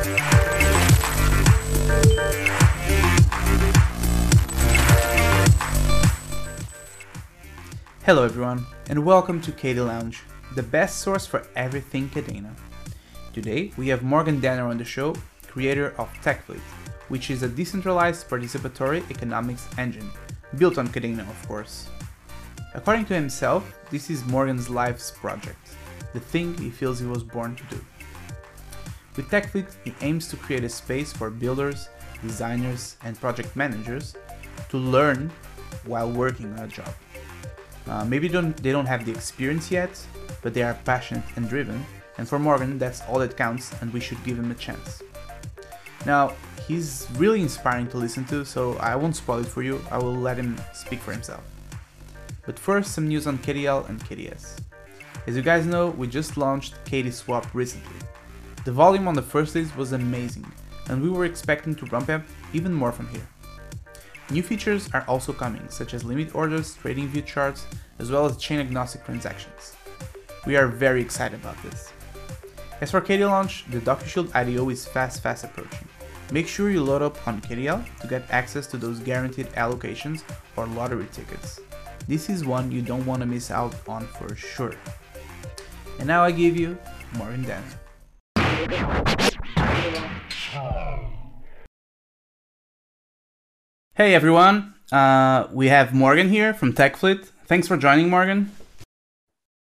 Hello everyone, and welcome to KDLaunch, the best source for everything Kadena. Today we have Morgan Denner on the show, creator of TechFleet, which is a decentralized participatory economics engine, built on Kadena of course. According to himself, this is Morgan's life's project, the thing he feels he was born to do. With TechFleet, it aims to create a space for builders, designers, and project managers to learn while working on a job. Uh, maybe don't, they don't have the experience yet, but they are passionate and driven, and for Morgan, that's all that counts, and we should give him a chance. Now, he's really inspiring to listen to, so I won't spoil it for you, I will let him speak for himself. But first, some news on KDL and KDS. As you guys know, we just launched KDSwap recently. The volume on the first days was amazing, and we were expecting to ramp up even more from here. New features are also coming, such as limit orders, trading view charts, as well as chain agnostic transactions. We are very excited about this. As for KDL launch, the DocuShield IDO is fast fast approaching. Make sure you load up on KDL to get access to those guaranteed allocations or lottery tickets. This is one you don't want to miss out on for sure. And now I give you Morgan Denner. Hey everyone, uh, we have Morgan here from TechFleet. Thanks for joining, Morgan.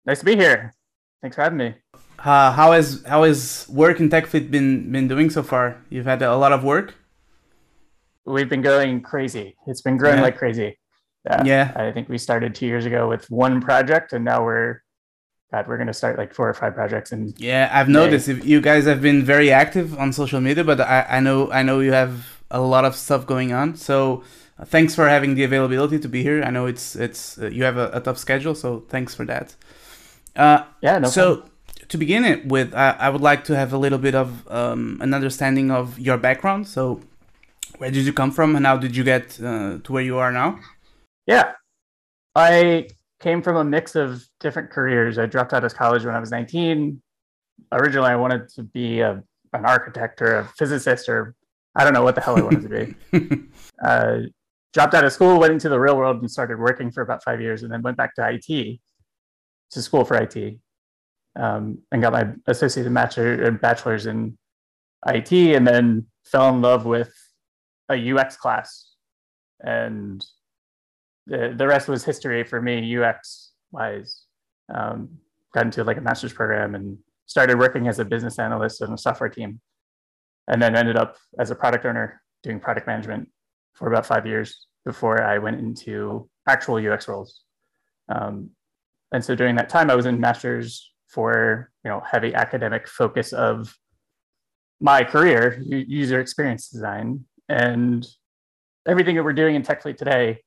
Nice to be here. Thanks for having me. Uh, how has how has work in TechFleet been been doing so far? You've had a lot of work. We've been going crazy. It's been growing Yeah. like crazy. Yeah, Yeah. I think we started two years ago with one project, and now we're, God, we're going to start like four or five projects. And Yeah, I've noticed if you guys have been very active on social media, but I, I know I know you have a lot of stuff going on. So uh, thanks for having the availability to be here. I know it's it's uh, you have a, a tough schedule, so thanks for that. Uh, yeah, no. so problem. to begin it with, I, I would like to have a little bit of um, an understanding of your background. So where did you come from, and how did you get uh, to where you are now? yeah, I came from a mix of different careers. I dropped out of college when I was 19. Originally, I wanted to be a, an architect or a physicist, or I don't know what the hell I wanted to be. uh, dropped out of school, went into the real world, and started working for about five years, and then went back to IT, to school for IT, um, and got my associated bachelor and bachelor's in IT, and then fell in love with a UX class, and the the rest was history for me, UX wise. Um, got into like a master's program and started working as a business analyst on a software team, and then ended up as a product owner doing product management for about five years before I went into actual UX roles. Um, and so during that time, I was in masters for you know heavy academic focus of my career, user experience design, and everything that we're doing in TechFleet today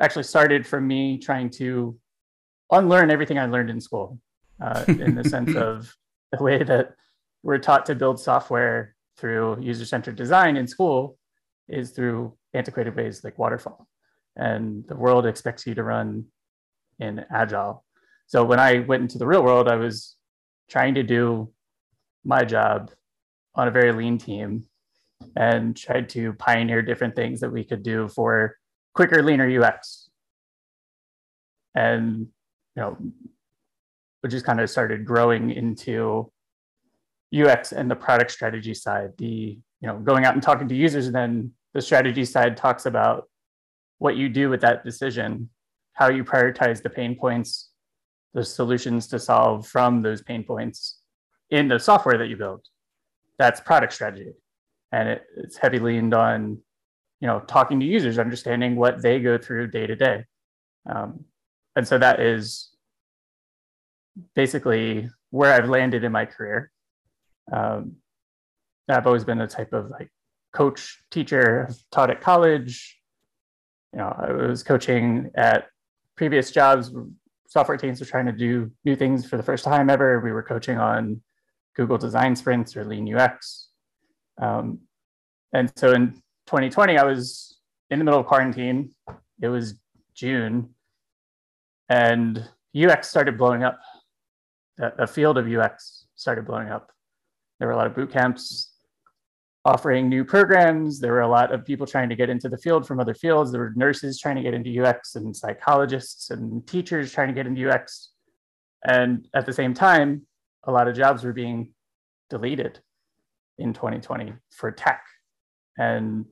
actually started from me trying to unlearn everything I learned in school, uh, in the sense of the way that we're taught to build software through user-centered design in school is through antiquated ways like waterfall. And the world expects you to run in agile. So when i went into the real world i was trying to do my job on a very lean team and tried to pioneer different things that we could do for quicker leaner ux and you know we just kind of started growing into ux and the product strategy side the you know going out and talking to users and then the strategy side talks about what you do with that decision, how you prioritize the pain points, the solutions to solve from those pain points in the software that you build. That's product strategy. And it, it's heavily leaned on, you know, talking to users, understanding what they go through day to day. Um, and so that is basically where I've landed in my career. Um, I've always been a type of like coach, teacher, I've taught at college. You know, I was coaching at previous jobs. Software teams were trying to do new things for the first time ever. We were coaching on Google design sprints or lean UX. Um, and so in 2020, I was in the middle of quarantine. It was June, and UX started blowing up. The, field of UX started blowing up. There were a lot of boot camps offering new programs. There were a lot of people trying to get into the field from other fields. There were nurses trying to get into UX and psychologists and teachers trying to get into UX. And at the same time, a lot of jobs were being deleted in 2020 for tech. And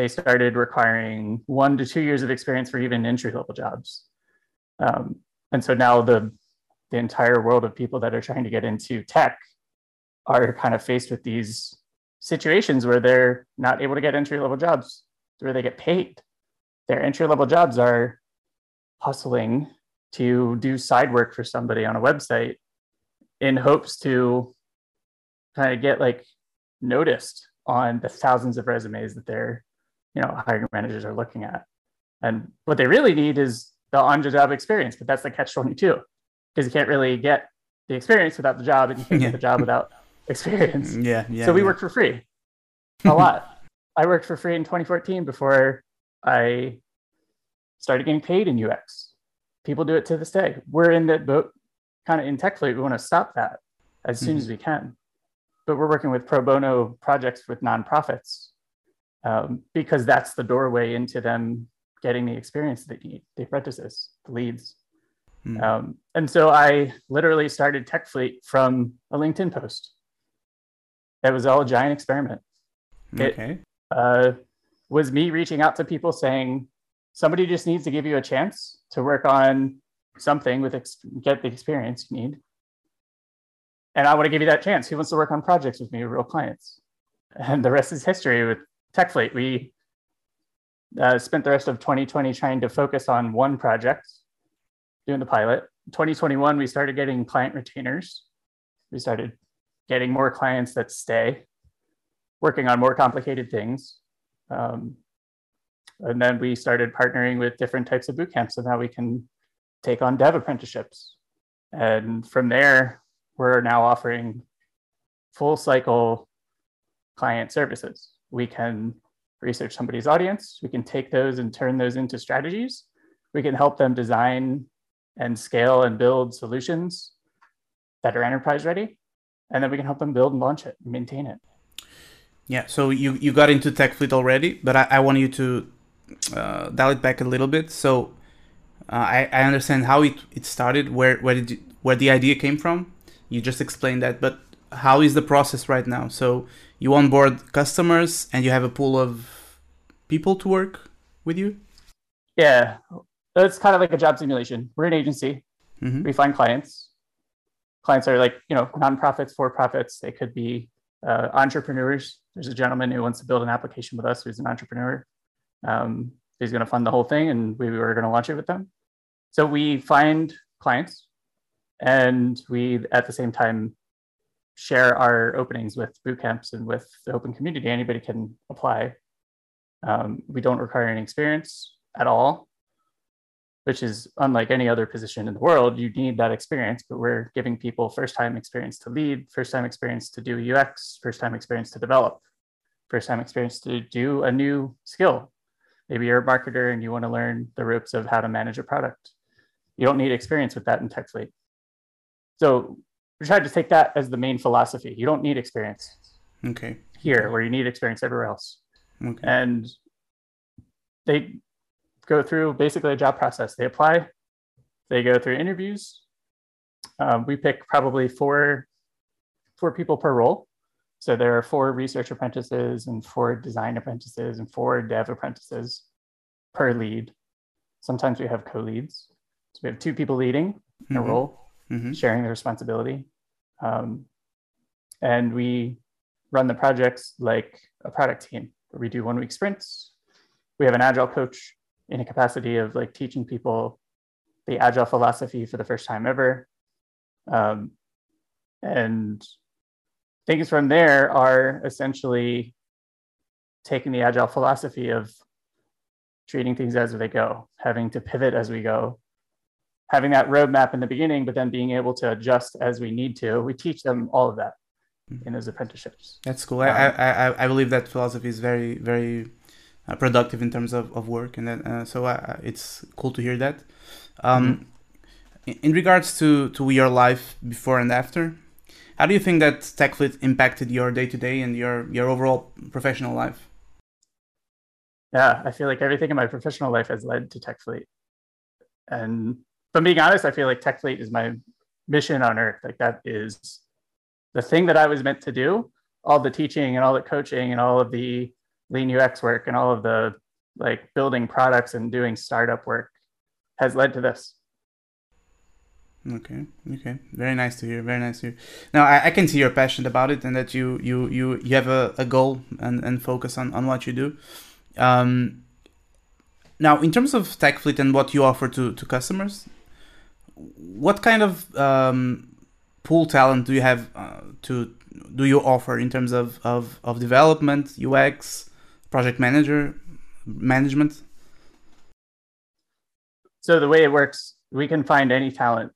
they started requiring one to two years of experience for even entry level jobs. Um, and so now the, the entire world of people that are trying to get into tech are kind of faced with these situations where they're not able to get entry level jobs where they get paid. Their entry level jobs are hustling to do side work for somebody on a website in hopes to kind of get like noticed on the thousands of resumes that their you know hiring managers are looking at. And what they really need is the on-the-job experience but that's the catch 22 because you can't really get the experience without the job and you can't Yeah. get the job without experience. Yeah, yeah. so we yeah. worked for free. A lot. I worked for free in 2014 before i started getting paid in ux people do it to this day. We're in that boat kind of in tech fleet. We want to stop that as soon mm-hmm. as we can. But we're working with pro bono projects with nonprofits um, because that's the doorway into them getting the experience they need the apprentices the leads. Mm. um, and so i literally started tech fleet from a linkedin post. It was all a giant experiment. It- Okay. uh, was me reaching out to people saying somebody just needs to give you a chance to work on something with ex- get the experience you need. And i want to give you that chance. Who wants to work on projects with me real clients? And the rest is history with techfleet we uh, spent the rest of 2020 trying to focus on one project doing the pilot 2021 we started getting client retainers we started getting more clients that stay working on more complicated things. Um, and then we started partnering with different types of boot camps of how we can take on dev apprenticeships. And from there, we're now offering full cycle client services. We can research somebody's audience, we can take those and turn those into strategies. We can help them design and scale and build solutions that are enterprise ready. And then we can help them build and launch it and maintain it. Yeah, so you, you got into tech fleet already, but I, I want you to uh, dial it back a little bit. So uh, I, I understand how it, it started, where where did you, where the idea came from. You just explained that, but how is the process right now? So you onboard customers and you have a pool of people to work with you. Yeah, it's kind of like a job simulation. We're an agency. hmm We find clients. Clients are like you know nonprofits, for profits. They could be uh, entrepreneurs. There's a gentleman who wants to build an application with us who's an entrepreneur. Um, he's going to fund the whole thing, and we were going to launch it with them. So we find clients, and we at the same time share our openings with boot camps and with the open community. Anybody can apply. Um, we don't require any experience at all which is unlike any other position in the world. You need that experience, but we're giving people first time experience to lead, first time experience to do UX, first time experience to develop, first time experience to do a new skill. Maybe you're a marketer and you want to learn the ropes of how to manage a product. You don't need experience with that in TechFleet. So we tried to take that as the main philosophy. You don't need experience Okay. here where you need experience everywhere else Okay. and they go through basically a job process. They apply, they go through interviews. Um, we pick probably four four people per role. So there are four research apprentices and four design apprentices and four dev apprentices per lead. Sometimes we have co-leads. So we have two people leading in a Mhm. role Mhm. sharing the responsibility. Um, and we run the projects like a product team we do one week sprints. We have an agile coach in a capacity of like teaching people the agile philosophy for the first time ever. Um, and things from there are essentially taking the agile philosophy of treating things as they go, having to pivot as we go, having that roadmap in the beginning, but then being able to adjust as we need to. We teach them all of that in those apprenticeships. That's cool. I, I, I, I believe that philosophy is very, very uh, productive in terms of, of work, and then, uh, so uh, it's cool to hear that. Um, in, in regards to, to your life before and after, How do you think that TechFleet impacted your day to day and your your overall professional life? Yeah, I feel like everything in my professional life has led to TechFleet. And from being honest, I feel like TechFleet is my mission on earth. Like that is the thing that I was meant to do. All the teaching and all the coaching and all of the lean UX work and all of the like building products and doing startup work has led to this. Okay. Okay. Very nice to hear. Very nice to hear. Now I, I can see you're passionate about it and that you you you you have a, a goal and, and focus on, on what you do. Um, now in terms of TechFleet and what you offer to, to customers, what kind of um, pool talent do you have uh, to do you offer in terms of, of, of development, UX, project manager, management? So the way it works, we can find any talent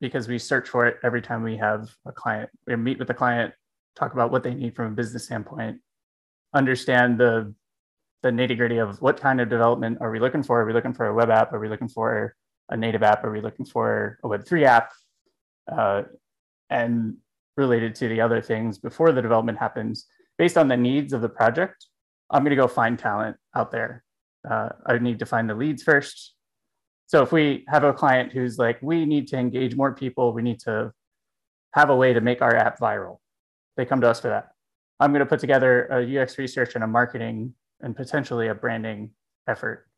because we search for it every time we have a client. We meet with the client, talk about what they need from a business standpoint, understand the the nitty gritty of what kind of development are we looking for? Are we looking for a web app? Are we looking for a native app? Are we looking for a Web3 app? Uh, and related to the other things before the development happens, based on the needs of the project, I'm going to go find talent out there. Uh, I need to find the leads first. So if we have a client who's like, we need to engage more people, we need to have a way to make our app viral, they come to us for that. I'm going to put together a UX research and a marketing and potentially a branding effort,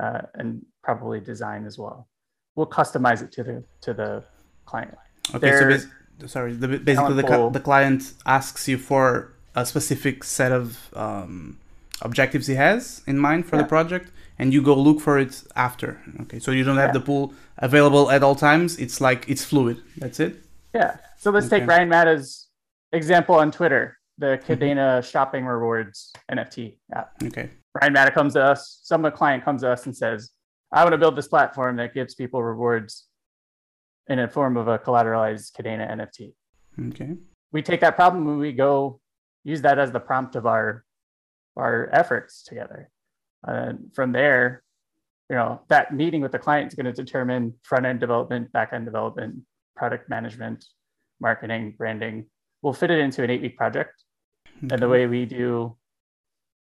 uh, and probably design as well. We'll customize it to the to the client. Okay, They're, so sorry, the, basically the, the client asks you for a specific set of um, objectives he has in mind for yeah. the project and you go look for it after okay so you don't have yeah. the pool available at all times it's like it's fluid that's it yeah so let's okay. take ryan matta's example on twitter the mm-hmm. mm-hmm. shopping rewards nft app okay ryan matta comes to us some client comes to us and says i want to build this platform that gives people rewards in a form of a collateralized Kadena nft okay we take that problem and we go use that as the prompt of our our efforts together. And from there, you know, that meeting with the client is going to determine front end development, back end development, product management, marketing, branding. We'll fit it into an eight week project. Okay. And the way we do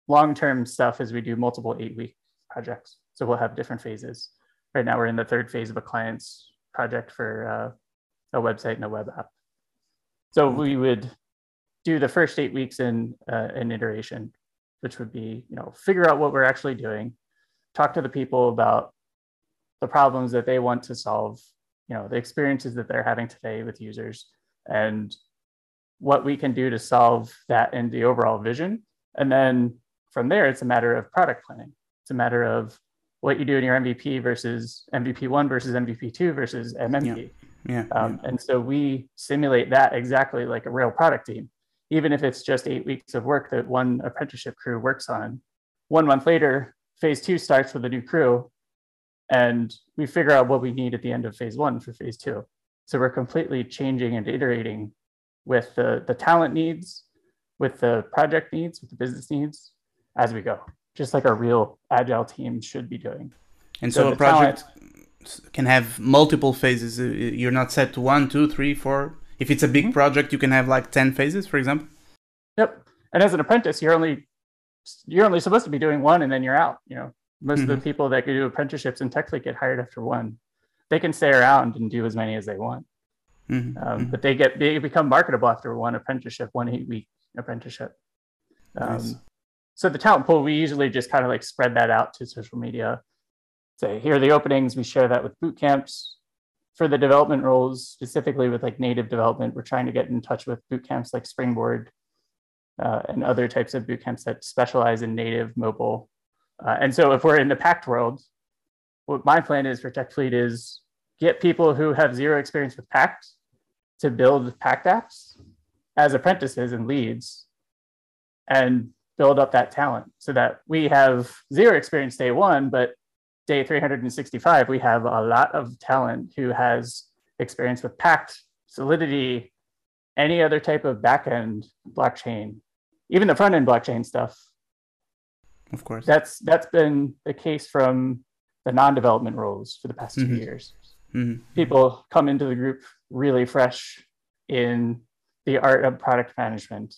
long term stuff is we do multiple eight week projects. So we'll have different phases. Right now, we're in the third phase of a client's project for uh, a website and a web app. So we would do the first eight weeks in uh, an iteration which would be, you know, figure out what we're actually doing, talk to the people about the problems that they want to solve, you know, the experiences that they're having today with users, and what we can do to solve that in the overall vision. And then from there, it's a matter of product planning. It's a matter of what you do in your MVP versus MVP one versus MVP two versus MMP. Yeah. yeah, um, yeah. And so we simulate that exactly like a real product team even if it's just eight weeks of work that one apprenticeship crew works on. One month later, phase two starts with a new crew, and we figure out what we need at the end of phase one for phase two. So we're completely changing and iterating with the, the talent needs, with the project needs, with the business needs as we go, just like a real agile team should be doing. And so, so a project talent, can have multiple phases. You're not set to one, two, three, four if it's a big mm-hmm. project, you can have like 10 phases, for example. Yep. And as an apprentice, you're only you're only supposed to be doing one and then you're out. You know, most mm-hmm. of the mm-hmm. people that do apprenticeships in TechFleet get hired after one. They can stay around and do as many as they want. Mm-hmm. Um, mm-hmm. but they get they become marketable after one apprenticeship, one eight week apprenticeship. Um, nice. So the talent pool, we usually just kind of like spread that out to social media. Say, here are the openings. We share that with boot camps for the development roles, specifically with like native development, we're trying to get in touch with boot camps like Springboard uh, and other types of boot camps that specialize in native mobile. Uh, and so if we're in the Pact world, what my plan is for TechFleet is get people who have zero experience with Pact to build Pact apps as apprentices and leads and build up that talent so that we have zero experience day one, but day 365, we have a lot of talent who has experience with Pact, Solidity, any other type of backend blockchain, even the front end blockchain stuff. Of course. That's that's been the case from the non-development roles for the past mm-hmm. two years. Mm-hmm. People come into the group really fresh in the art of product management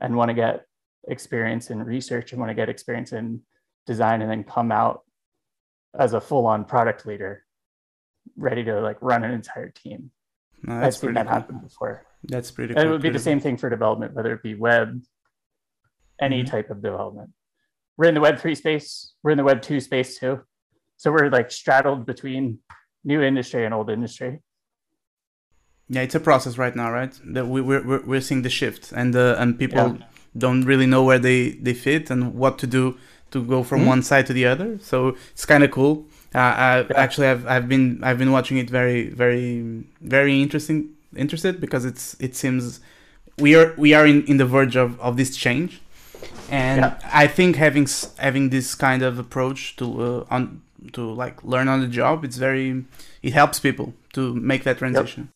and want to get experience in research and want to get experience in design and then come out as a full-on product leader ready to like run an entire team No, i've that's seen pretty that cool. happen before That's pretty cool. it would be the same thing for development whether it be web any Mhm. type of development we're in the web 3 space we're in the web 2 space too so we're like straddled between new industry and old industry Yeah, it's a process right now, right? That we we're we're, we're seeing the shift, and uh, and people Yeah. Don't really know where they they fit and what to do to go from Mhm. one side to the other. So it's kind of cool. Uh, I Yeah. actually I've I've been I've been watching it very very very interesting interested because it's it seems we are we are in, in the verge of, of this change, and Yeah. I think having having this kind of approach to uh, on to like learn on the job, it's very it helps people to make that transition.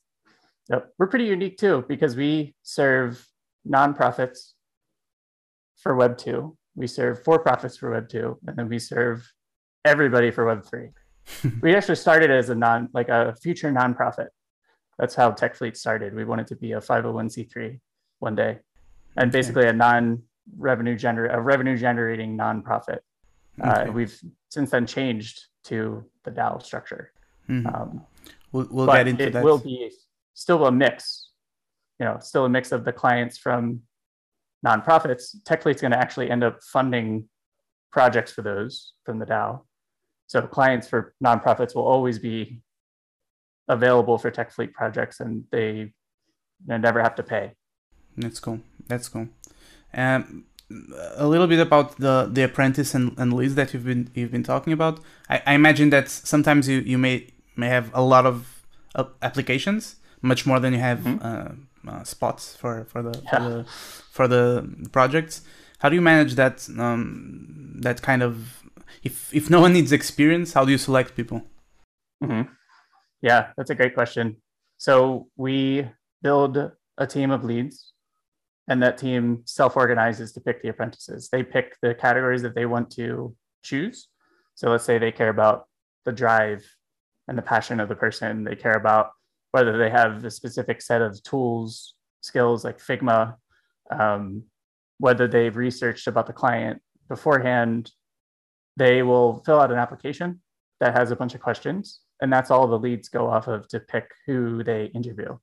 Yep. We're pretty unique too because we serve nonprofits for Web 2. We serve for profits for Web 2, and then we serve everybody for Web 3. we actually started as a non like a future nonprofit. That's how TechFleet started. We wanted to be a 501c3 one day and Okay. basically a non revenue gener a revenue generating nonprofit. Okay. Uh, we've since then changed to the DAO structure. Mhm. Um, We'll, we'll but get into it that. will be still a mix you know still a mix of the clients from nonprofits techfleet's going to actually end up funding projects for those from the dao so clients for nonprofits will always be available for techfleet projects and they you never have to pay That's cool. That's cool. Um, a little bit about the the apprentice and, and leads that you've been you've been talking about. I, I imagine that sometimes you, you may may have a lot of uh, applications, much more than you have Mhm. uh, uh, spots for for the, Yeah. for the for the projects. How do you manage that um, that kind of if if no one needs experience, how do you select people? hmm Yeah, that's a great question. So we build a team of leads, and that team self organizes to pick the apprentices. They pick the categories that they want to choose. So let's say they care about the drive and the passion of the person, they care about whether they have a specific set of tools, skills like Figma, um, whether they've researched about the client beforehand. They will fill out an application that has a bunch of questions and that's all the leads go off of to pick who they interview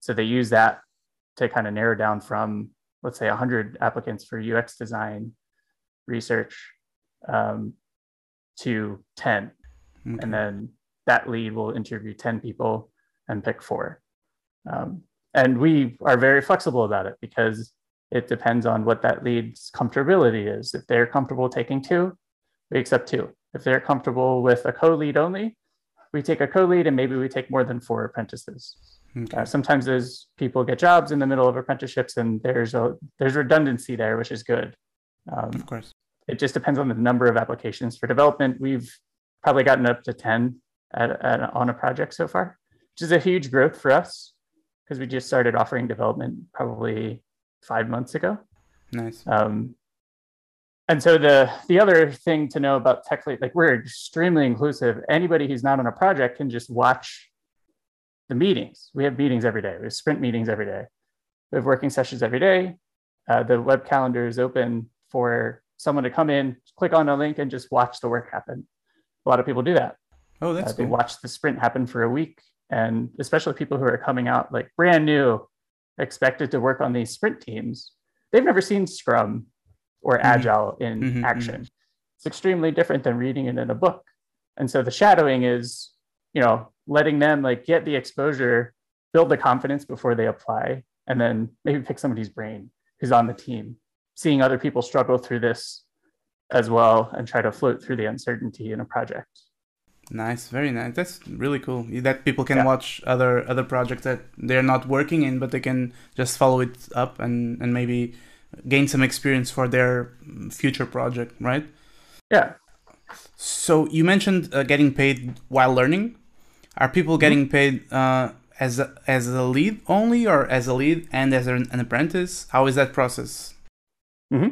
so they use that to kind of narrow down from let's say 100 applicants for ux design research um, to 10 Okay. and then that lead will interview 10 people and pick four. Um, and we are very flexible about it because it depends on what that lead's comfortability is. If they're comfortable taking two we accept two. If they're comfortable with a co-lead only we take a co-lead and maybe we take more than four apprentices. Okay. uh, sometimes those people get jobs in the middle of apprenticeships and there's a there's redundancy there which is good. Um, of course. it just depends on the number of applications for development. We've probably gotten up to 10 at, at, on a project so far which is a huge growth for us because we just started offering development probably five months ago Nice. um, and so the the other thing to know about TechFleet, like we're extremely inclusive. Anybody who's not on a project can just watch the meetings. We have meetings every day. We have sprint meetings every day. We have working sessions every day. Uh, the web calendar is open for someone to come in, click on a link, and just watch the work happen. A lot of people do that. Oh, Uh, that's they cool. watch the sprint happen for a week, and especially people who are coming out like brand new, expected to work on these sprint teams. They've never seen Scrum or Mhm. Agile in Mhm, action. It's extremely different than reading it in a book. And so the shadowing is, you know, letting them like get the exposure, build the confidence before they apply, and then maybe pick somebody's brain who's on the team, seeing other people struggle through this as well and try to float through the uncertainty in a project. Nice, very nice. That's really cool. That people can Yeah. watch other other projects that they're not working in, but they can just follow it up and and maybe gain some experience for their mm, future project, right? Yeah. So you mentioned uh, getting paid while learning. Are people getting paid uh, as a, as a lead only, or as a lead and as an, an apprentice? How is that process? Hmm.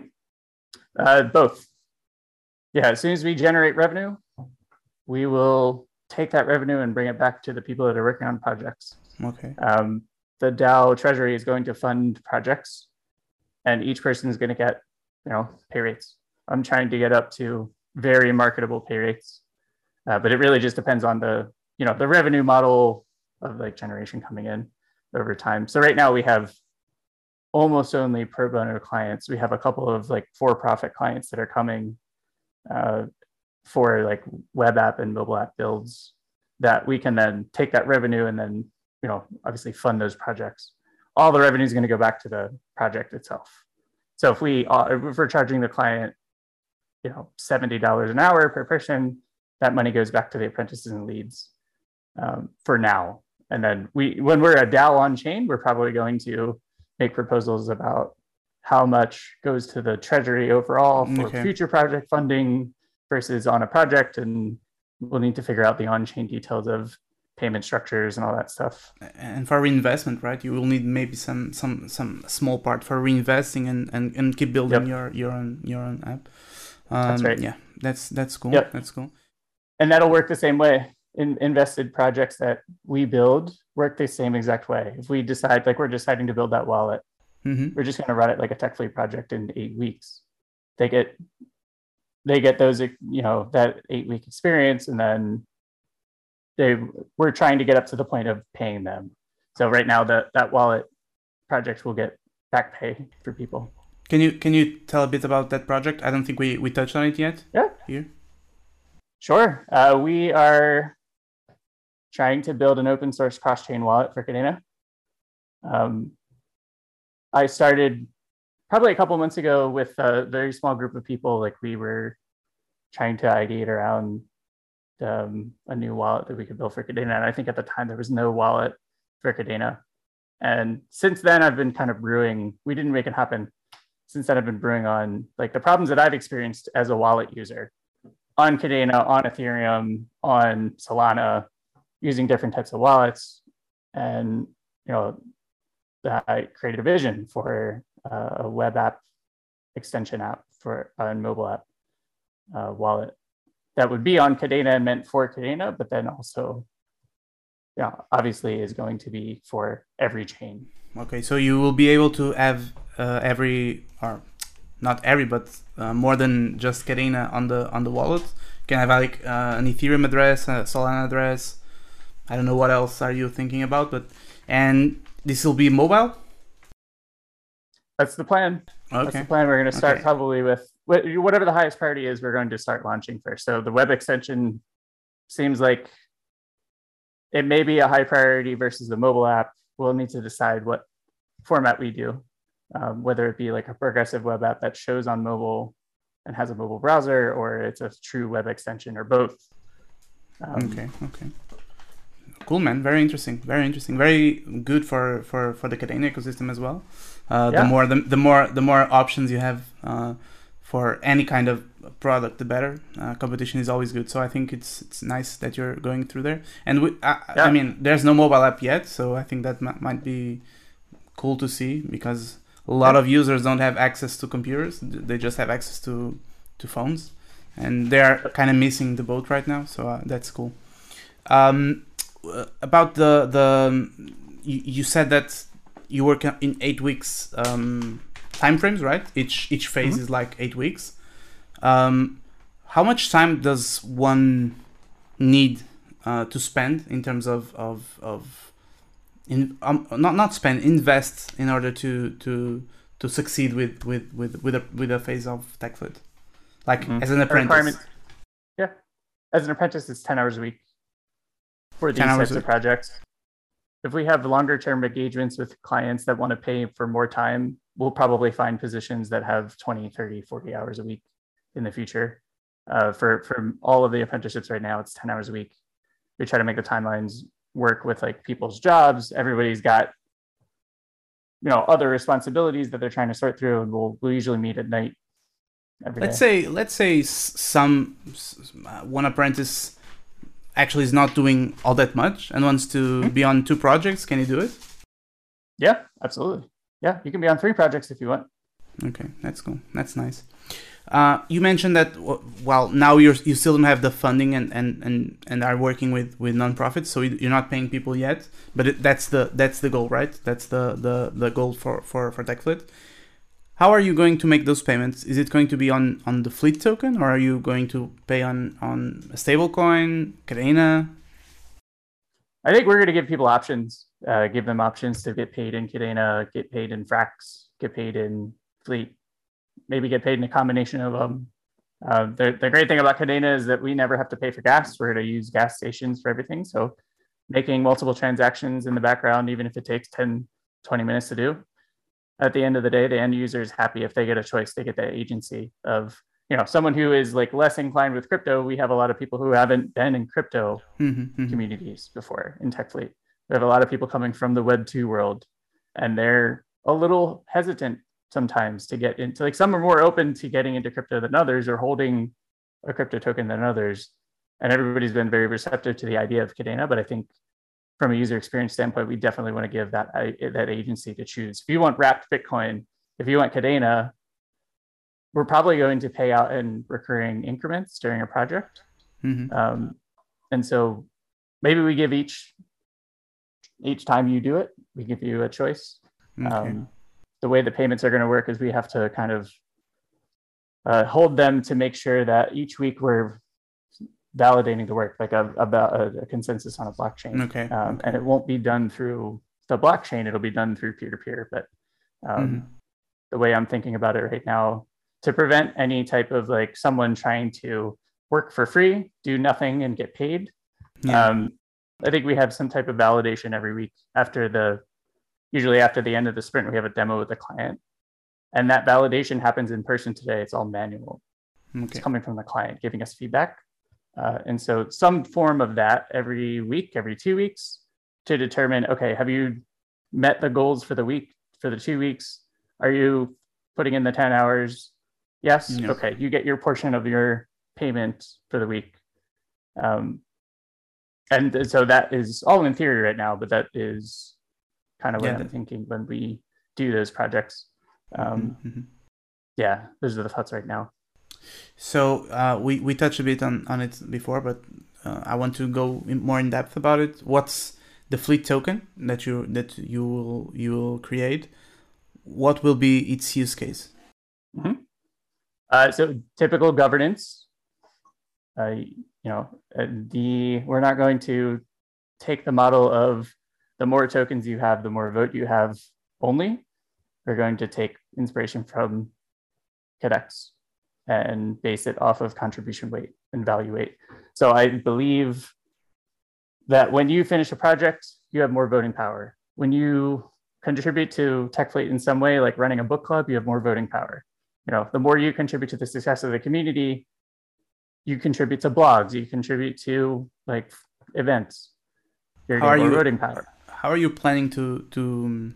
Uh, both. Yeah, as soon as we generate revenue, we will take that revenue and bring it back to the people that are working on projects. Okay. Um, the DAO treasury is going to fund projects, and each person is going to get, you know, pay rates. I'm trying to get up to very marketable pay rates, uh, but it really just depends on the, you know, the revenue model of like generation coming in over time. So right now we have almost only pro bono clients. We have a couple of like for-profit clients that are coming uh, for like web app and mobile app builds that we can then take that revenue and then you know obviously fund those projects. All the revenue is going to go back to the project itself. So if we uh, if we're charging the client, you know, seventy dollars an hour per person, that money goes back to the apprentices and leads um, for now. And then we, when we're a DAO on chain, we're probably going to make proposals about how much goes to the treasury overall for okay. future project funding versus on a project. And we'll need to figure out the on chain details of payment structures and all that stuff. And for reinvestment, right? You will need maybe some some some small part for reinvesting and and, and keep building yep. your your own your own app. Um, that's right. Yeah, that's that's cool. Yep. That's cool. And that'll work the same way in, invested projects that we build work the same exact way. If we decide, like we're deciding to build that wallet, mm-hmm. we're just going to run it like a TechFleet project in eight weeks. They get they get those you know that eight week experience, and then they we're trying to get up to the point of paying them. So right now, that that wallet project will get back pay for people. Can you can you tell a bit about that project? I don't think we we touched on it yet. Yeah. Here. Sure. Uh, we are trying to build an open source cross chain wallet for Kadena. Um, I started probably a couple months ago with a very small group of people. Like we were trying to ideate around um, a new wallet that we could build for Kadena. And I think at the time there was no wallet for Kadena. And since then, I've been kind of brewing. We didn't make it happen. Since then, I've been brewing on like the problems that I've experienced as a wallet user on Kadena, on Ethereum, on Solana, using different types of wallets and you know I created a vision for uh, a web app extension app for a mobile app uh, wallet that would be on Kadena and meant for Kadena, but then also, yeah, obviously is going to be for every chain. Okay, so you will be able to have uh, every or not every, but uh, more than just Kadena on the on the wallet. You can have like uh, an Ethereum address, a Solana address, I don't know what else are you thinking about, but and this will be mobile. That's the plan. Okay. That's the plan. We're going to start okay. probably with whatever the highest priority is. We're going to start launching first. So the web extension seems like it may be a high priority versus the mobile app. We'll need to decide what format we do, um, whether it be like a progressive web app that shows on mobile and has a mobile browser, or it's a true web extension, or both. Um, okay. Okay cool man. Very interesting. Very interesting. Very good for for for the Kadena ecosystem as well. Uh, yeah. the more the, the more the more options you have uh, for any kind of product the better. Uh, competition is always good. So i think it's it's nice that you're going through there. And we, I, yeah. I mean there's no mobile app yet so i think that m- might be cool to see because a lot yeah. of users don't have access to computers. They just have access to to phones. And they're kind of missing the boat right now so uh, that's cool. Um, uh, about the the you, you said that you work in eight weeks um, time frames, right? Each each phase mm-hmm. is like eight weeks. Um, how much time does one need uh, to spend in terms of of of in um, not not spend invest in order to to to succeed with with with with a with a phase of TechFleet, like mm-hmm. as an apprentice. Yeah, as an apprentice, it's ten hours a week for these types of projects. If we have longer term engagements with clients that want to pay for more time, we'll probably find positions that have 20, 30, 40 hours a week in the future. Uh, for, for all of the apprenticeships right now, it's 10 hours a week. We try to make the timelines work with like people's jobs. Everybody's got you know other responsibilities that they're trying to sort through and we'll, we'll usually meet at night let's day. say let's say some uh, one apprentice actually is not doing all that much and wants to mm-hmm. be on two projects, can you do it? Yeah, absolutely. Yeah, you can be on three projects if you want. Okay, that's cool. That's nice. Uh, you mentioned that well now you're you still don't have the funding and and and, and are working with with nonprofits, so you're not paying people yet. But it, that's the that's the goal, right? That's the the the goal for for for TechFleet. How are you going to make those payments? Is it going to be on on the Fleet token, or are you going to pay on on a stablecoin, Kadena? I think we're going to give people options. Uh, give them options to get paid in Kadena, get paid in Frax, get paid in Fleet maybe get paid in a combination of them. Uh, the, the great thing about Kadena is that we never have to pay for gas. We're going to use gas stations for everything. So making multiple transactions in the background, even if it takes 10, 20 minutes to do, at the end of the day, the end user is happy if they get a choice. They get the agency of, you know, someone who is like less inclined with crypto. We have a lot of people who haven't been in crypto mm-hmm, mm-hmm. communities before in TechFleet. We have a lot of people coming from the Web 2 world, and they're a little hesitant sometimes to get into like some are more open to getting into crypto than others or holding a crypto token than others and everybody's been very receptive to the idea of kadena but i think from a user experience standpoint we definitely want to give that that agency to choose if you want wrapped bitcoin if you want Kadena, we're probably going to pay out in recurring increments during a project mm-hmm. um, and so maybe we give each each time you do it we give you a choice okay. um, the way the payments are going to work is we have to kind of uh, hold them to make sure that each week we're validating the work, like a, about a, a consensus on a blockchain. Okay. Um, and it won't be done through the blockchain; it'll be done through peer to peer. But um, mm-hmm. the way I'm thinking about it right now, to prevent any type of like someone trying to work for free, do nothing, and get paid. Yeah. Um, I think we have some type of validation every week after the usually after the end of the sprint, we have a demo with the client. And that validation happens in person today. It's all manual. Okay. It's coming from the client giving us feedback. Uh, and so some form of that every week, every two weeks to determine, okay, have you met the goals for the week, for the two weeks? Are you putting in the 10 hours? Yes. No. Okay. You get your portion of your payment for the week. Um, and so that is all in theory right now, but that is kind of what yeah. I'm thinking when we do those projects. Um, mm-hmm, mm-hmm. Yeah, those are the thoughts right now. So uh, we we touched a bit on, on it before, but uh, I want to go in more in depth about it. What's the fleet token that you that you will you will create? What will be its use case? Mm-hmm. Uh, so typical governance. Uh, you know, uh, the we're not going to take the model of the more tokens you have, the more vote you have only. We're going to take inspiration from Kaddex and base it off of contribution weight and value weight. So I believe that when you finish a project, you have more voting power. When you contribute to TechFleet in some way, like running a book club, you have more voting power. You know, the more you contribute to the success of the community, you contribute to blogs, you contribute to like events. You're getting more you, voting power how are you planning to to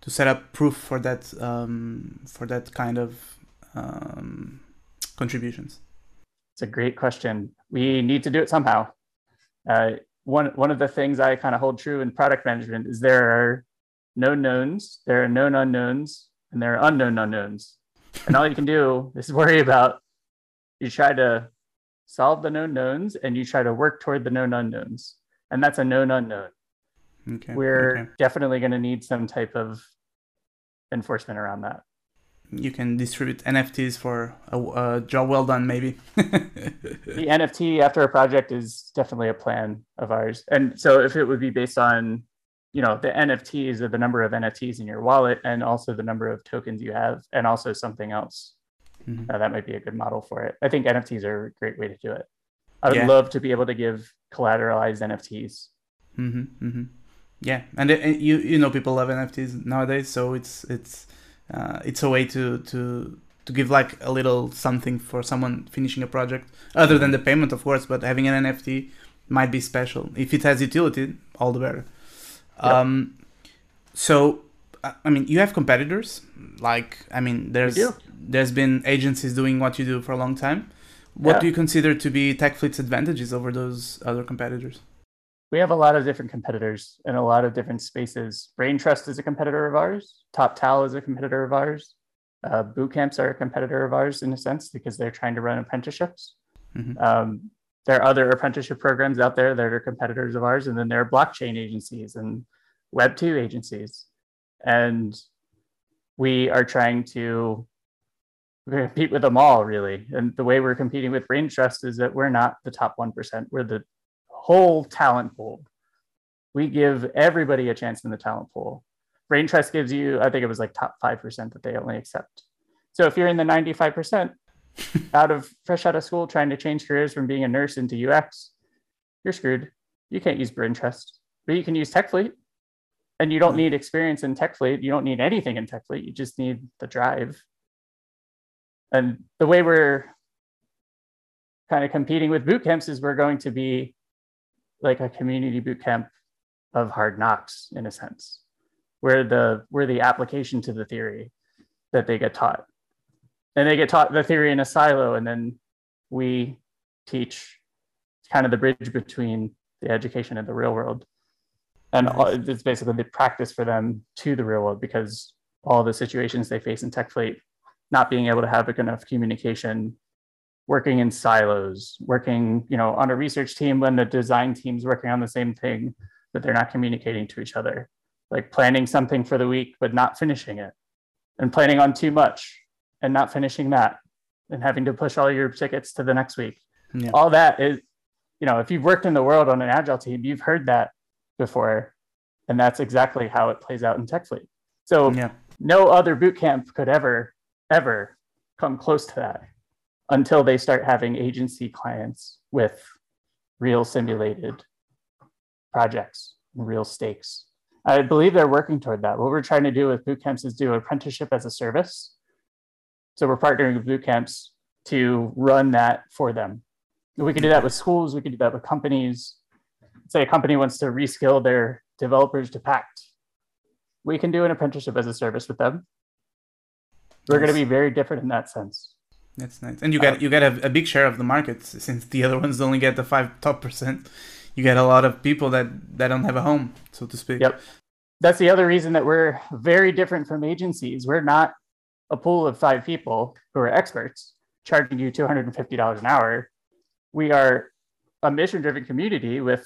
to set up proof for that um, for that kind of um, contributions? It's a great question. We need to do it somehow. Uh, one one of the things I kind of hold true in product management is there are known knowns, there are known unknowns, and there are unknown unknowns. And all you can do is worry about you try to solve the known knowns and you try to work toward the known unknowns. And that's a known unknown. Okay. We're okay. definitely going to need some type of enforcement around that. You can distribute NFTs for a, a job well done, maybe. the NFT after a project is definitely a plan of ours. And so if it would be based on, you know, the NFTs or the number of NFTs in your wallet and also the number of tokens you have and also something else, mm-hmm. uh, that might be a good model for it. I think NFTs are a great way to do it. I would yeah. love to be able to give collateralized NFTs. Mm-hmm, mm-hmm yeah, and it, you you know people love NFTs nowadays, so it's it's uh, it's a way to to to give like a little something for someone finishing a project, other than the payment, of course. But having an NFT might be special if it has utility. All the better. Yep. Um, so I mean, you have competitors. Like I mean, there's there's been agencies doing what you do for a long time. What yeah. do you consider to be TechFleet's advantages over those other competitors? We have a lot of different competitors in a lot of different spaces. Brain Trust is a competitor of ours. TopTal is a competitor of ours. Uh, boot camps are a competitor of ours in a sense because they're trying to run apprenticeships. Mhm. Um, there are other apprenticeship programs out there that are competitors of ours, and then there are blockchain agencies and Web two agencies, and we are trying to compete with them all really. And the way we're competing with Brain Trust is that we're not the top one percent; we're the whole talent pool. We give everybody a chance in the talent pool. Braintrust gives you, I think it was like top five percent that they only accept. So if you're in the ninety-five percent, out of fresh out of school trying to change careers from being a nurse into UX, you're screwed. You can't use Braintrust, but you can use TechFleet. And you don't hmm. need experience in TechFleet. You don't need anything in TechFleet. You just need the drive. And the way we're kind of competing with boot camps is we're going to be like a community boot camp of hard knocks in a sense, where the where the application to the theory that they get taught. And they get taught the theory in a silo and then we teach kind of the bridge between the education and the real world. And all- it's basically the practice for them to the real world because all the situations they face in TechFleet not being able to have enough communication working in silos working you know on a research team when the design team's working on the same thing but they're not communicating to each other like planning something for the week but not finishing it and planning on too much and not finishing that and having to push all your tickets to the next week. Yeah. All that is, you know, if you've worked in the world on an agile team, you've heard that before. And that's exactly how it plays out in TechFleet. So Yeah. no other boot camp could ever, ever come close to that until they start having agency clients with real simulated projects, and real stakes. I believe they're working toward that. What we're trying to do with boot camps is do apprenticeship as a service. So we're partnering with boot camps to run that for them. We can do that with schools. We can do that with companies. Say a company wants to reskill their developers to Pact. We can do an apprenticeship as a service with them. We're going to be very different in that sense. That's nice. And you get um, you get a, a big share of the market since the other ones only get the five top percent. You get a lot of people that that don't have a home, so to speak. Yep. That's the other reason that we're very different from agencies. We're not a pool of five people who are experts charging you $250 an hour. We are a mission driven community with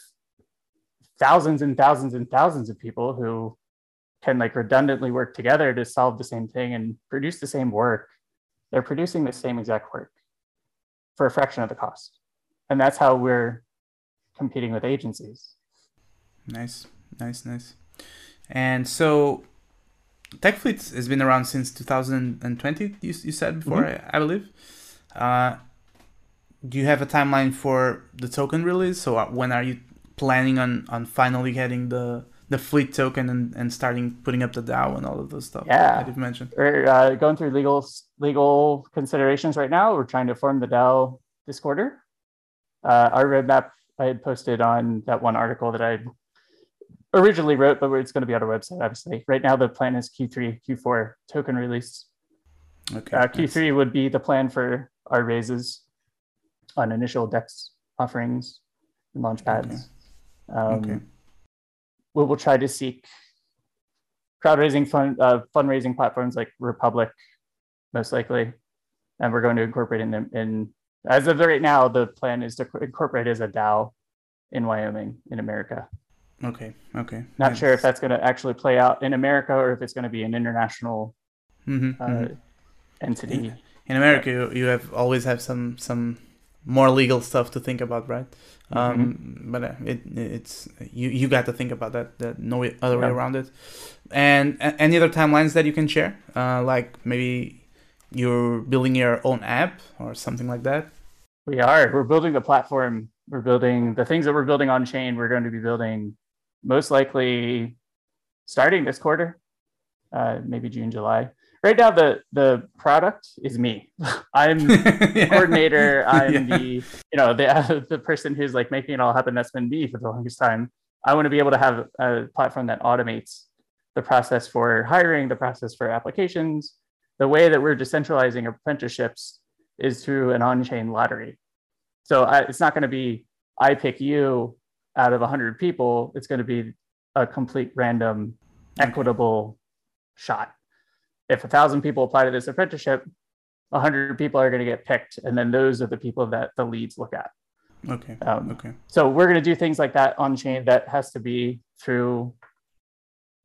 thousands and thousands and thousands of people who can like redundantly work together to solve the same thing and produce the same work. They're producing the same exact work for a fraction of the cost. And that's how we're competing with agencies. Nice, nice, nice. And so, TechFleet has been around since 2020. You, you said before, I, I believe. Uh, do you have a timeline for the token release? So uh, when are you planning on on finally getting the the fleet token and, and starting putting up the DAO and all of those stuff Yeah. that you've mentioned? We're uh, going through legal legal considerations right now. We're trying to form the DAO this quarter. Uh, our roadmap I had posted on that one article that I originally wrote, but it's going to be on our website, obviously. Right now, the plan is Q3, Q4 token release. Okay. Uh, nice. Q3 would be the plan for our raises on initial DEX offerings and launch pads. Um, Okay. we will try to seek crowd raising fund uh, fundraising platforms like Republic, most likely, and we're going to incorporate in. In as of right now, the plan is to incorporate as a DAO in Wyoming in America. Okay. Okay. Not sure if that's going to actually play out in America or if it's going to be an international hmm uh, entity. in America you, you have always have some some more legal stuff to think about, right? Um, but uh, it it's you you got to think about that. That no other way Yeah. around it. And any other timelines that you can share, uh, like maybe you're building your own app or something like that. We are. We're building the platform. We're building the things that we're building on chain. We're going to be building most likely starting this quarter, uh, maybe June, July. Right now, the the product is me. I'm Yeah. coordinator. I'm Yeah. the you know the the person who's like making it all happen. That's been me for the longest time. I want to be able to have a platform that automates the process for hiring, the process for applications. The way that we're decentralizing apprenticeships is through an on-chain lottery. So I, it's not going to be I pick you out of 100 people. It's going to be a complete random, equitable shot. if a thousand people apply to this apprenticeship, a hundred people are going to get picked, and then those are the people that the leads look at. Okay. Um, okay. So we're going to do things like that on chain. That has to be through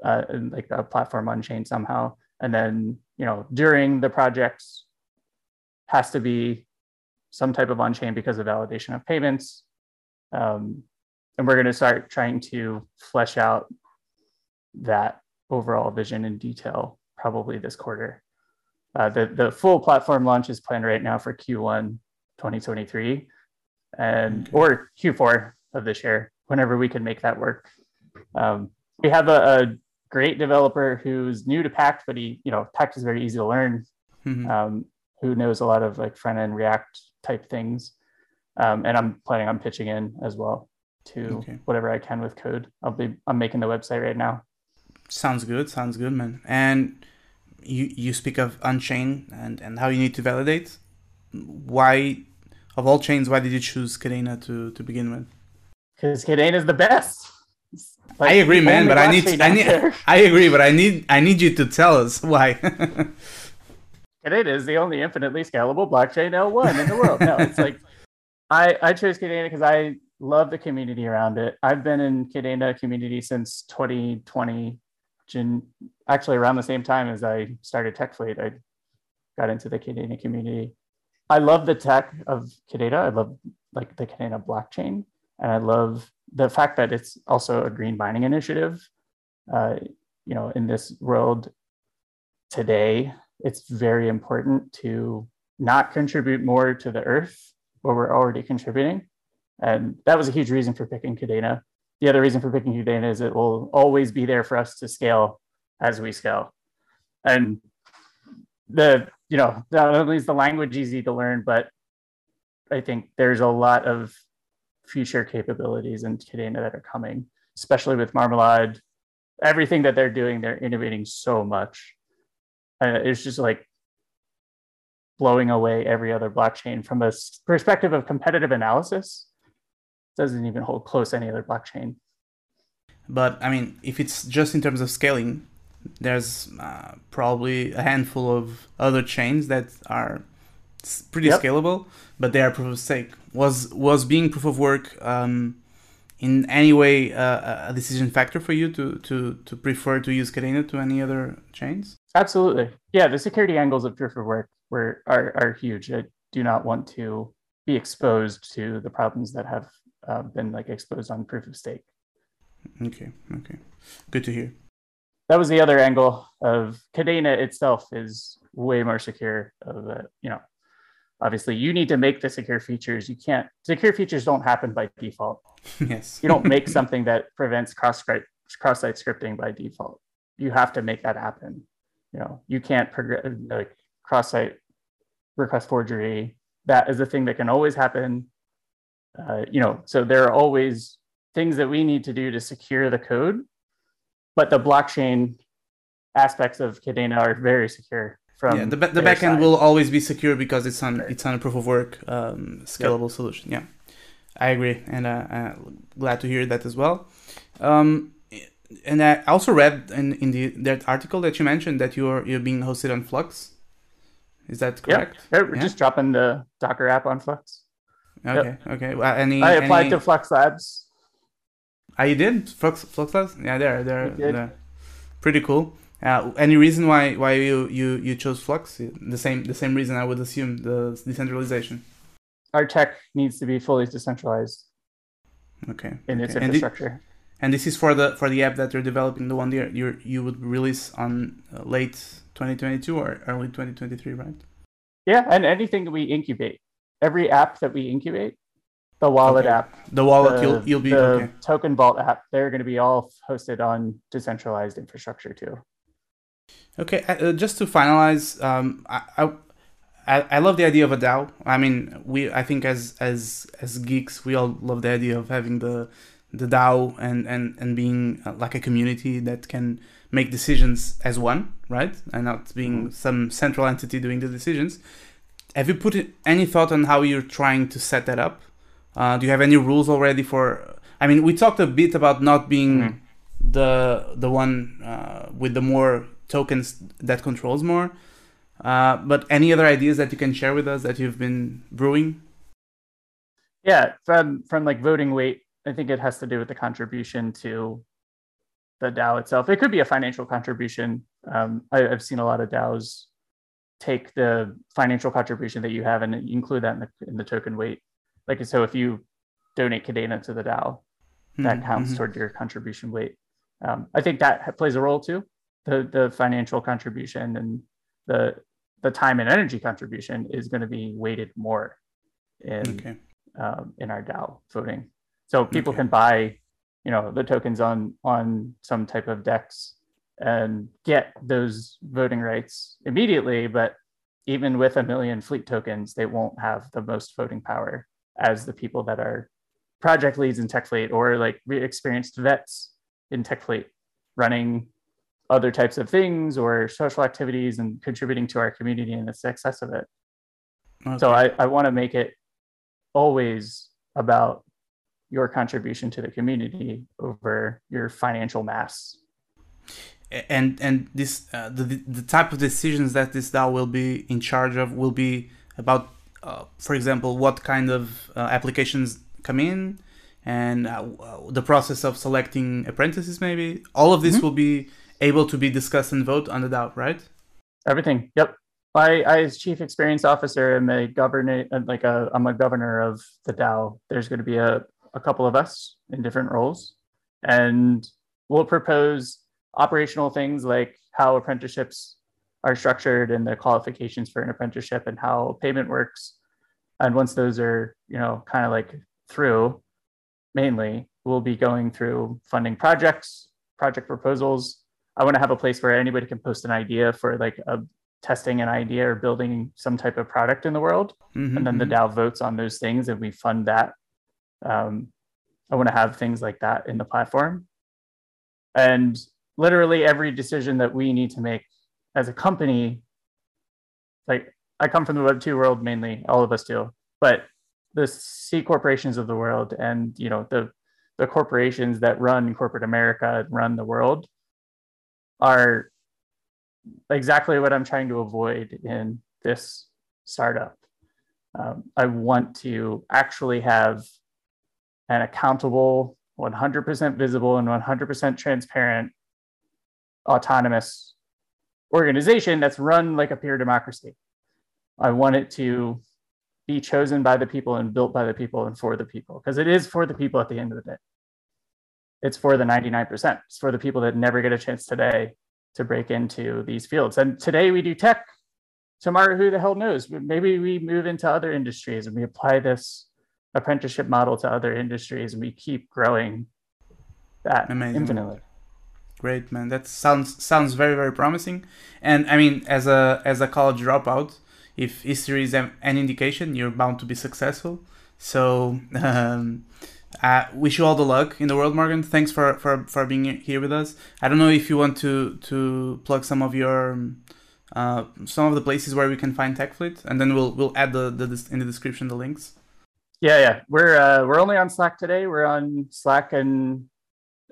uh, like a platform on chain somehow, and then you know during the project has to be some type of on chain because of validation of payments. Um, and we're going to start trying to flesh out that overall vision in detail probably this quarter. Uh, the, the full platform launch is planned right now for Q1 2023 and or Q4 of this year, whenever we can make that work. Um, we have a great developer who's new to Pact, but he, you know, Pact is very easy to learn. Mhm. Um, who knows a lot of like front end React type things, um, and I'm planning on pitching in as well to Okay. whatever I can with code. I'll be I'm making the website right now. Sounds good. Sounds good, man. And you you speak of on chain and and how you need to validate. Why, of all chains, why did you choose Kadena to to begin with? because Kadena is the best. Like I agree, man. But I need I need there. I agree, but I need I need you to tell us why. Kadena is the only infinitely scalable blockchain L1 in the world. No, it's like I, I chose Kadena because I love the community around it. I've been in Kadena community since 2020, June, actually around the same time as I started TechFleet. I got into the Kadena community. I love the tech of Kadena. I love like the Kadena blockchain, and I love the fact that it's also a green mining initiative. Uh, you know, in this world today, it's very important to not contribute more to the earth where we're already contributing. And that was a huge reason for picking Kadena. The other reason for picking Kadena is it will always be there for us to scale as we scale. And the, you know, not only is the language easy to learn, but I think there's a lot of future capabilities in Kadena that are coming, especially with Marmalade. Everything that they're doing, they're innovating so much. And it's just like blowing away every other blockchain from a perspective of competitive analysis. Doesn't even hold close to any other blockchain. But I mean, if it's just in terms of scaling, there's uh, probably a handful of other chains that are pretty Yep. scalable, but they are proof of stake. Was was being proof of work um, in any way uh, a decision factor for you to to to prefer to use Kadena to any other chains? Absolutely. Yeah, the security angles of proof of work were are, are huge. I do not want to be exposed to the problems that have uh, been like exposed on proof of stake. Okay, okay, good to hear. That was the other angle of Kadena itself is way more secure. Of uh, you know, obviously you need to make the secure features. You can't secure features don't happen by default. yes, You don't make something that prevents cross cross site scripting by default. You have to make that happen. You know, you can't progress like cross site request forgery. That is a thing that can always happen. Uh, you know, so there are always things that we need to do to secure the code, but the blockchain aspects of Kadena are very secure. From yeah, the the backend side. will always be secure because it's on it's on a proof of work um, scalable solution. Yeah, I agree, and uh, uh, glad to hear that as well. Um, and I also read in, in the that article that you mentioned that you're you're being hosted on Flux. Is that correct? Yeah, correct? we're Yeah. just dropping the Docker app on Flux. Okay, okay. Well, any I applied any, to Flux Labs. Ah, you did Flux Flux Labs? Yeah, I did. they're pretty cool. Uh, any reason why why you, you you chose Flux? The same the same reason I would assume the decentralization. Our tech needs to be fully decentralized Okay. in its okay. And, infrastructure. and this is for the for the app that you're developing, the one that you you would release on uh, late 2022 or early 2023, right? Yeah, and anything that we incubate, every app that we incubate, the wallet Okay. app, The wallet the, you'll you'll be the okay. token vault app, they're going to be all hosted on decentralized infrastructure too. Okay, uh, uh, just to finalize, um, I, I I love the idea of a DAO. I mean, we I think as as as geeks, we all love the idea of having the the DAO and and and being uh, like a community that can make decisions as one, right? And not being some central entity doing the decisions. Have you put any thought on how you're trying to set that up? Uh, do you have any rules already for? I mean, we talked a bit about not being Mhm. the the one uh, with the more tokens that controls more. Uh, but any other ideas that you can share with us that you've been brewing? Yeah, from from like voting weight, I think it has to do with the contribution to the DAO itself. It could be a financial contribution. Um, I, have seen a lot of DAOs take the financial contribution that you have and include that in the, in the token weight. Like so, if you donate Kadena to the DAO, that mm-hmm. counts mm-hmm. toward your contribution weight. Um, I think that plays a role too. The the financial contribution and the the time and energy contribution is going to be weighted more in okay. um, in our DAO voting. So people okay. can buy, you know, the tokens on on some type of DEX and get those voting rights immediately. But even with a million fleet tokens, they won't have the most voting power as the people that are project leads in TechFleet or like experienced vets in TechFleet running other types of things or social activities and contributing to our community and the success of it. Okay. So I, I want to make it always about your contribution to the community over your financial mass. And and this uh, the the type of decisions that this DAO will be in charge of will be about, uh, for example, what kind of uh, applications come in, and uh, the process of selecting apprentices. Maybe all of this mm-hmm. will be able to be discussed and vote on the DAO, right? Everything. Yep. I, I as chief experience officer, am a governor, uh, like a, I'm a governor of the DAO. There's going to be a, a couple of us in different roles, and we'll propose operational things like how apprenticeships are structured and the qualifications for an apprenticeship and how payment works. And once those are, you know, kind of like through, mainly, we'll be going through funding projects, project proposals, I want to have a place where anybody can post an idea for like a testing an idea or building some type of product in the world, mm-hmm, and then mm-hmm. the DAO votes on those things and we fund that. Um, I want to have things like that in the platform, and literally every decision that we need to make as a company, like I come from the Web two world mainly, all of us do, but the C corporations of the world and you know the the corporations that run corporate America and run the world are exactly what I'm trying to avoid in this startup. Um, I want to actually have an accountable, 100% visible, and 100% transparent autonomous organization that's run like a peer democracy. I want it to be chosen by the people and built by the people and for the people, because it is for the people at the end of the day it's for the 99%. It's for the people that never get a chance today to break into these fields. And today we do tech. Tomorrow, who the hell knows? Maybe we move into other industries and we apply this apprenticeship model to other industries and we keep growing that Amazing. infinitely. Great, man. That sounds sounds very very promising. And I mean, as a as a college dropout, if history is an indication, you're bound to be successful. So um, uh, wish you all the luck in the world, Morgan. Thanks for, for, for being here with us. I don't know if you want to to plug some of your uh, some of the places where we can find TechFleet, and then we'll we'll add the, the in the description the links. Yeah, yeah. We're uh, we're only on Slack today. We're on Slack and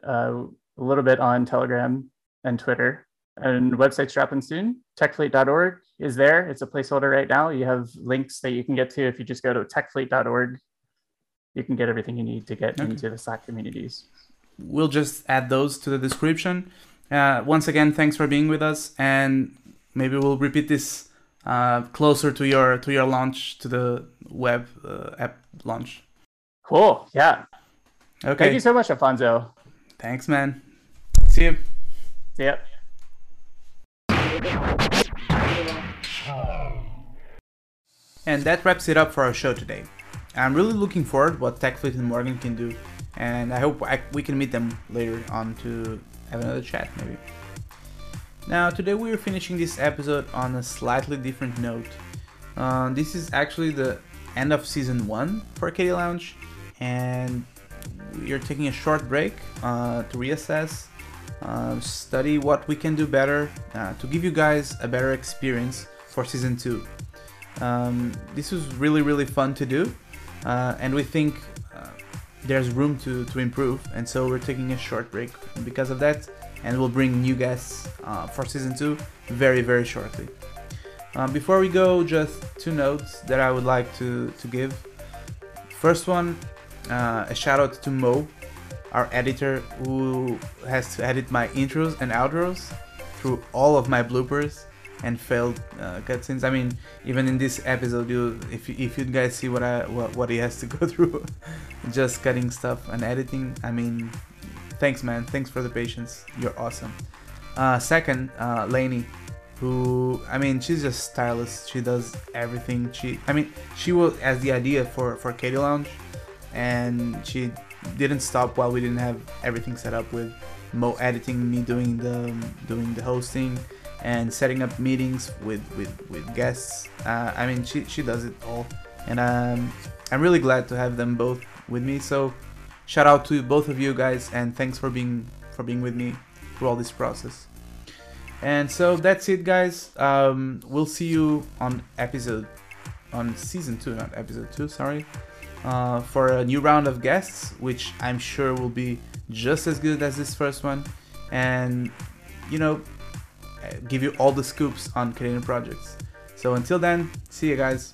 uh, a little bit on Telegram and Twitter. And website's dropping soon. Techfleet.org is there. It's a placeholder right now. You have links that you can get to if you just go to techfleet.org you can get everything you need to get okay. into the Slack communities. We'll just add those to the description. Uh, once again, thanks for being with us, and maybe we'll repeat this uh, closer to your to your launch to the web uh, app launch. Cool. Yeah. Okay. Thank you so much, Afonso. Thanks, man. See you. See ya. And that wraps it up for our show today. I'm really looking forward what TechFleet and Morgan can do, and I hope I, we can meet them later on to have another chat maybe. Now today we are finishing this episode on a slightly different note. Uh, this is actually the end of season one for KD Lounge, and we are taking a short break uh, to reassess, uh, study what we can do better uh, to give you guys a better experience for season two. Um, this was really really fun to do uh, and we think uh, there's room to, to improve and so we're taking a short break because of that and we'll bring new guests uh, for season two very very shortly. Um, before we go, just two notes that I would like to to give. First one, uh, a shout out to Mo, our editor, who has to edit my intros and outros through all of my bloopers and failed uh, cutscenes. I mean, even in this episode, you if you, if you guys see what I what, what he has to go through, just cutting stuff and editing. I mean, thanks, man. Thanks for the patience. You're awesome. Uh, second, uh, Lainey, who I mean, she's just stylist. She does everything. She, I mean, she was as the idea for for KD Lounge, and she didn't stop while we didn't have everything set up with Mo editing, me doing the doing the hosting and setting up meetings with with, with guests. Uh, I mean, she she does it all, and um, I'm really glad to have them both with me. So, shout out to both of you guys, and thanks for being for being with me through all this process. And so that's it, guys. Um, we'll see you on episode on season two, not episode two. Sorry. Uh, for a new round of guests, which I'm sure will be just as good as this first one. And, you know, give you all the scoops on Kadena projects. So until then, see you guys.